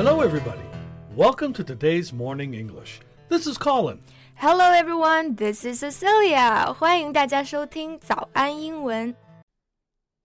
Hello, everybody. Welcome to today's Morning English. This is Colin. Hello everyone, this is Cecilia. 欢迎大家收听早安英文。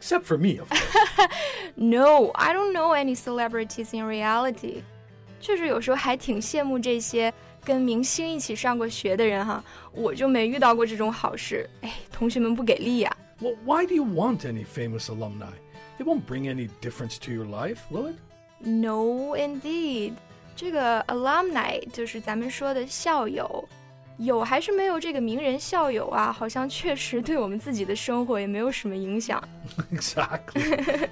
Except for me, of course. No, I don't know any celebrities in reality. 确实有时候还挺羡慕这些跟明星一起上过学的人哈，我就没遇到过这种好事。哎，同学们不给力呀、 well, why do you want any famous alumni? It won't bring any difference to your life, will it? No, indeed. 这个 alumni 就是咱们说的校友， 有还是没有这个名人校友啊？好像确实对我们自己的生活也没有什么影响。exactly.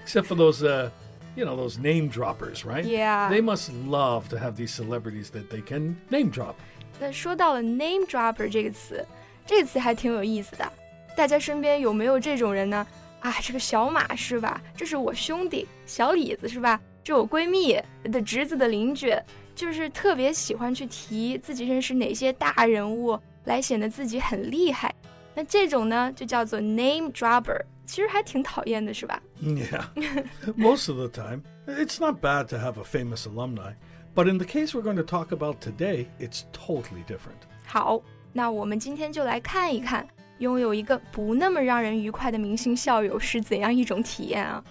Except for those, uh, you know, those name droppers, right? Yeah. They must love to have these celebrities that they can name drop. 那说到了 name dropper 这个词，这个词还挺有意思的。大家身边有没有这种人呢？啊，这个小马是吧？这是我兄弟，小李子是吧？这我闺蜜的侄子的邻居，就是特别喜欢去提自己认识哪些大人物，来显得自己很厉害。那这种呢，就叫做 name dropper，其实还挺讨厌的，是吧？ Yeah. Most of the time, it's not bad to have a famous alumni, but in the case we're going to talk about today, it's totally different. 好，那我们今天就来看一看，拥有一个不那么让人愉快的明星校友是怎样一种体验啊。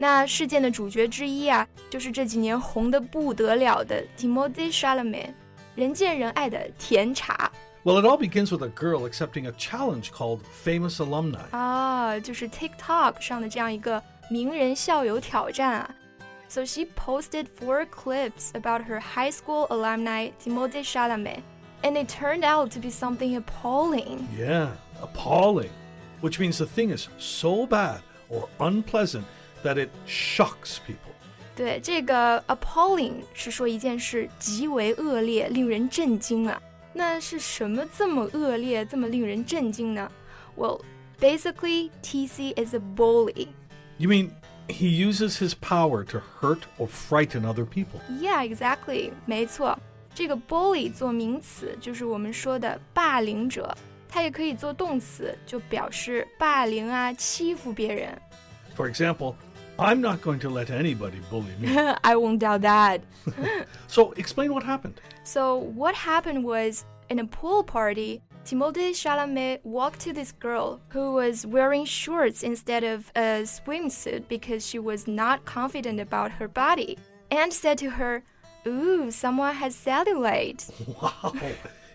那事件的主角之一啊，就是这几年红的不得了的 Timothée Chalamet，人见人爱的甜茶。Well, it all begins with a girl accepting a challenge called Famous Alumni. 啊，就是 TikTok 上的这样一个名人校友挑战啊。So she posted four clips about her high school alumni Timothée Chalamet, and it turned out to be something appalling. Yeah, appalling, which means the thing is so bad or unpleasant that it shocks people. 对，这个 appalling 是说一件事极为恶劣，令人震惊啊。那是什么这么恶劣，这么令人震惊呢？Well, basically, TC is a bully. You mean he uses his power to hurt or frighten other people? Yeah, exactly. 没错，这个 bully 做名词就是我们说的霸凌者，它也可以做动词，就表示霸凌啊、欺负别人。 For example, I'm not going to let anybody bully me. I won't doubt that. so explain what happened. So what happened was in a pool party, Timothée Chalamet walked to this girl who was wearing shorts instead of a swimsuit because she was not confident about her body, and said to her, "Ooh, someone has cellulite." Wow.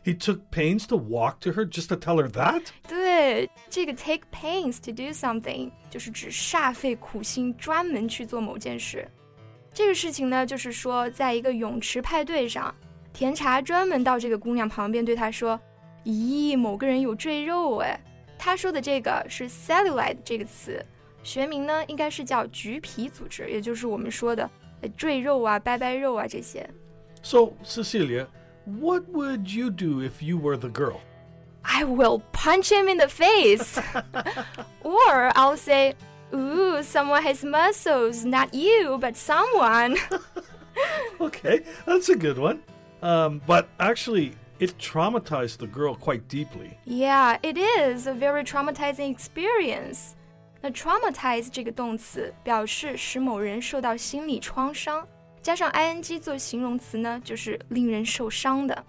He took pains to walk to her just to tell her that? 对，这个 take pains to do something 就是指煞费苦心，专门去做某件事。这个事情呢，就是说，在一个泳池派对上，甜茶专门到这个姑娘旁边对她说：“咦，某个人有赘肉哎。”他说的这个是 cellulite 这个词，学名呢应该是叫橘皮组织，也就是我们说的呃赘肉啊、拜拜肉啊这些。 So, Cecilia, what would you do if you were the girl? I will punch him in the face. or I'll say, Ooh, someone has muscles, not you, but someone. Okay, that's a good one. Um, but actually, it traumatized the girl quite deeply. yeah, it is a very traumatizing experience. 那 traumatize 这个动词表示使某人受到心理创伤，加上 ing 做形容词呢，就是令人受伤的。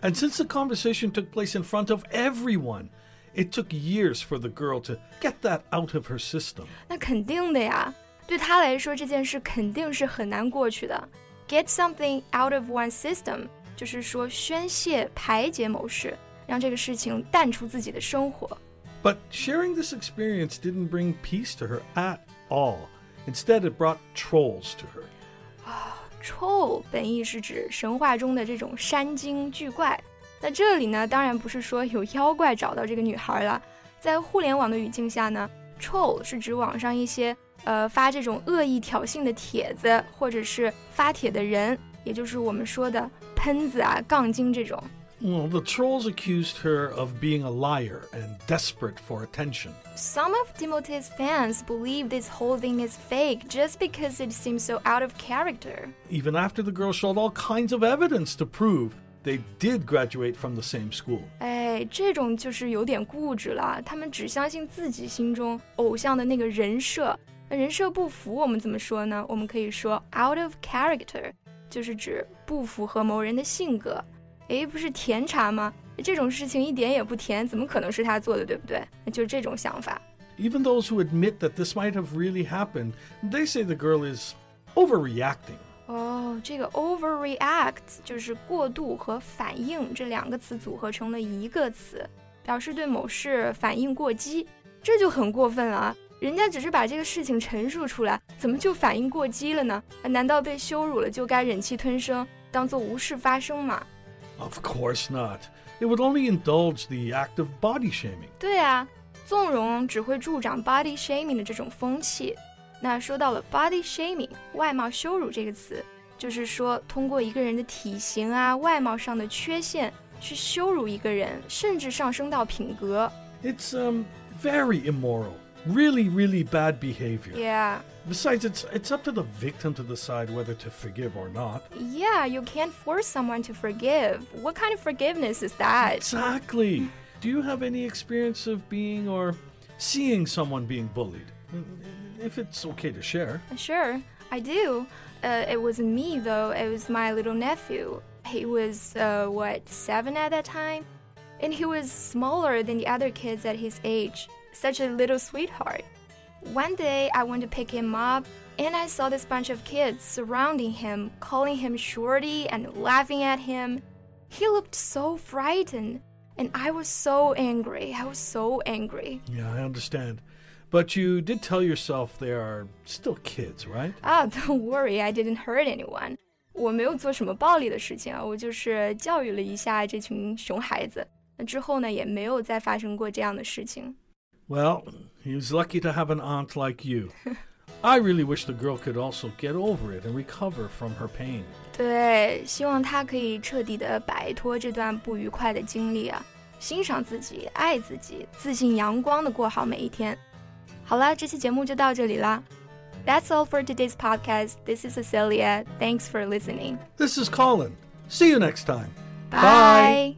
And since the conversation took place in front of everyone, it took years for the girl to get that out of her system. 那肯定的呀，对他来说这件事肯定是很难过去的。Get something out of one's system，就是说宣泄、排解某事，让这个事情淡出自己的生活。 But sharing this experience didn't bring peace to her at all. Instead, it brought trolls to her. Troll 本意是指神话中的这种山精巨怪，那这里呢，当然不是说有妖怪找到这个女孩了。在互联网的语境下呢，troll 是指网上一些呃发这种恶意挑衅的帖子，或者是发帖的人，也就是我们说的喷子啊、杠精这种。Well, the trolls accused her of being a liar and desperate for attention. Some of Timothée's fans believe this whole thing is fake just because it seems so out of character. Even after the girl showed all kinds of evidence to prove they did graduate from the same school. out of character，就是指不符合某人的性格。诶，不是甜茶吗？这种事情一点也不甜，怎么可能是他做的，对不对？那就是这种想法。Even those who admit that this might have really happened, they say the girl is overreacting. 哦，这个 overreact 就是过度和反应这两个词组合成了一个词，表示对某事反应过激，这就很过分了啊！人家只是把这个事情陈述出来，怎么就反应过激了呢？难道被羞辱了就该忍气吞声，当做无事发生吗 ？Of course not. It would only indulge the act of body shaming. 对啊，纵容只会助长 body shaming 的这种风气。那说到了 body shaming 外貌羞辱这个词，就是说通过一个人的体型啊、外貌上的缺陷去羞辱一个人，甚至上升到品格。It's um very immoral. Really, really bad behavior. Yeah. Besides, it's it's up to the victim to decide whether to forgive or not. Yeah, you can't force someone to forgive. What kind of forgiveness is that? Exactly. Do you have any experience of being or seeing someone being bullied? If it's okay to share. Sure, I do. Uh, it wasn't me though. It was my little nephew. He was uh, what seven at that time, and he was smaller than the other kids at his age such a little sweetheart. One day I went to pick him up and I saw this bunch of kids surrounding him, calling him shorty and laughing at him. He looked so frightened and I was so angry. I was so angry. Yeah, I understand. But you did tell yourself they are still kids, right? Ah, don't worry, I didn't hurt anyone. 我没有做什么暴力的事情啊，我就是教育了一下这群熊孩子。那之后呢，也没有再发生过这样的事情。 well, he was lucky to have an aunt like you. I really wish the girl could also get over it and recover from her pain. 对，希望她可以彻底的摆脱这段不愉快的经历啊，欣赏自己，爱自己，自信阳光的过好每一天。好了，这期节目就到这里啦。That's all for today's podcast. This is Cecilia. Thanks for listening. This is Colin. See you next time. Bye.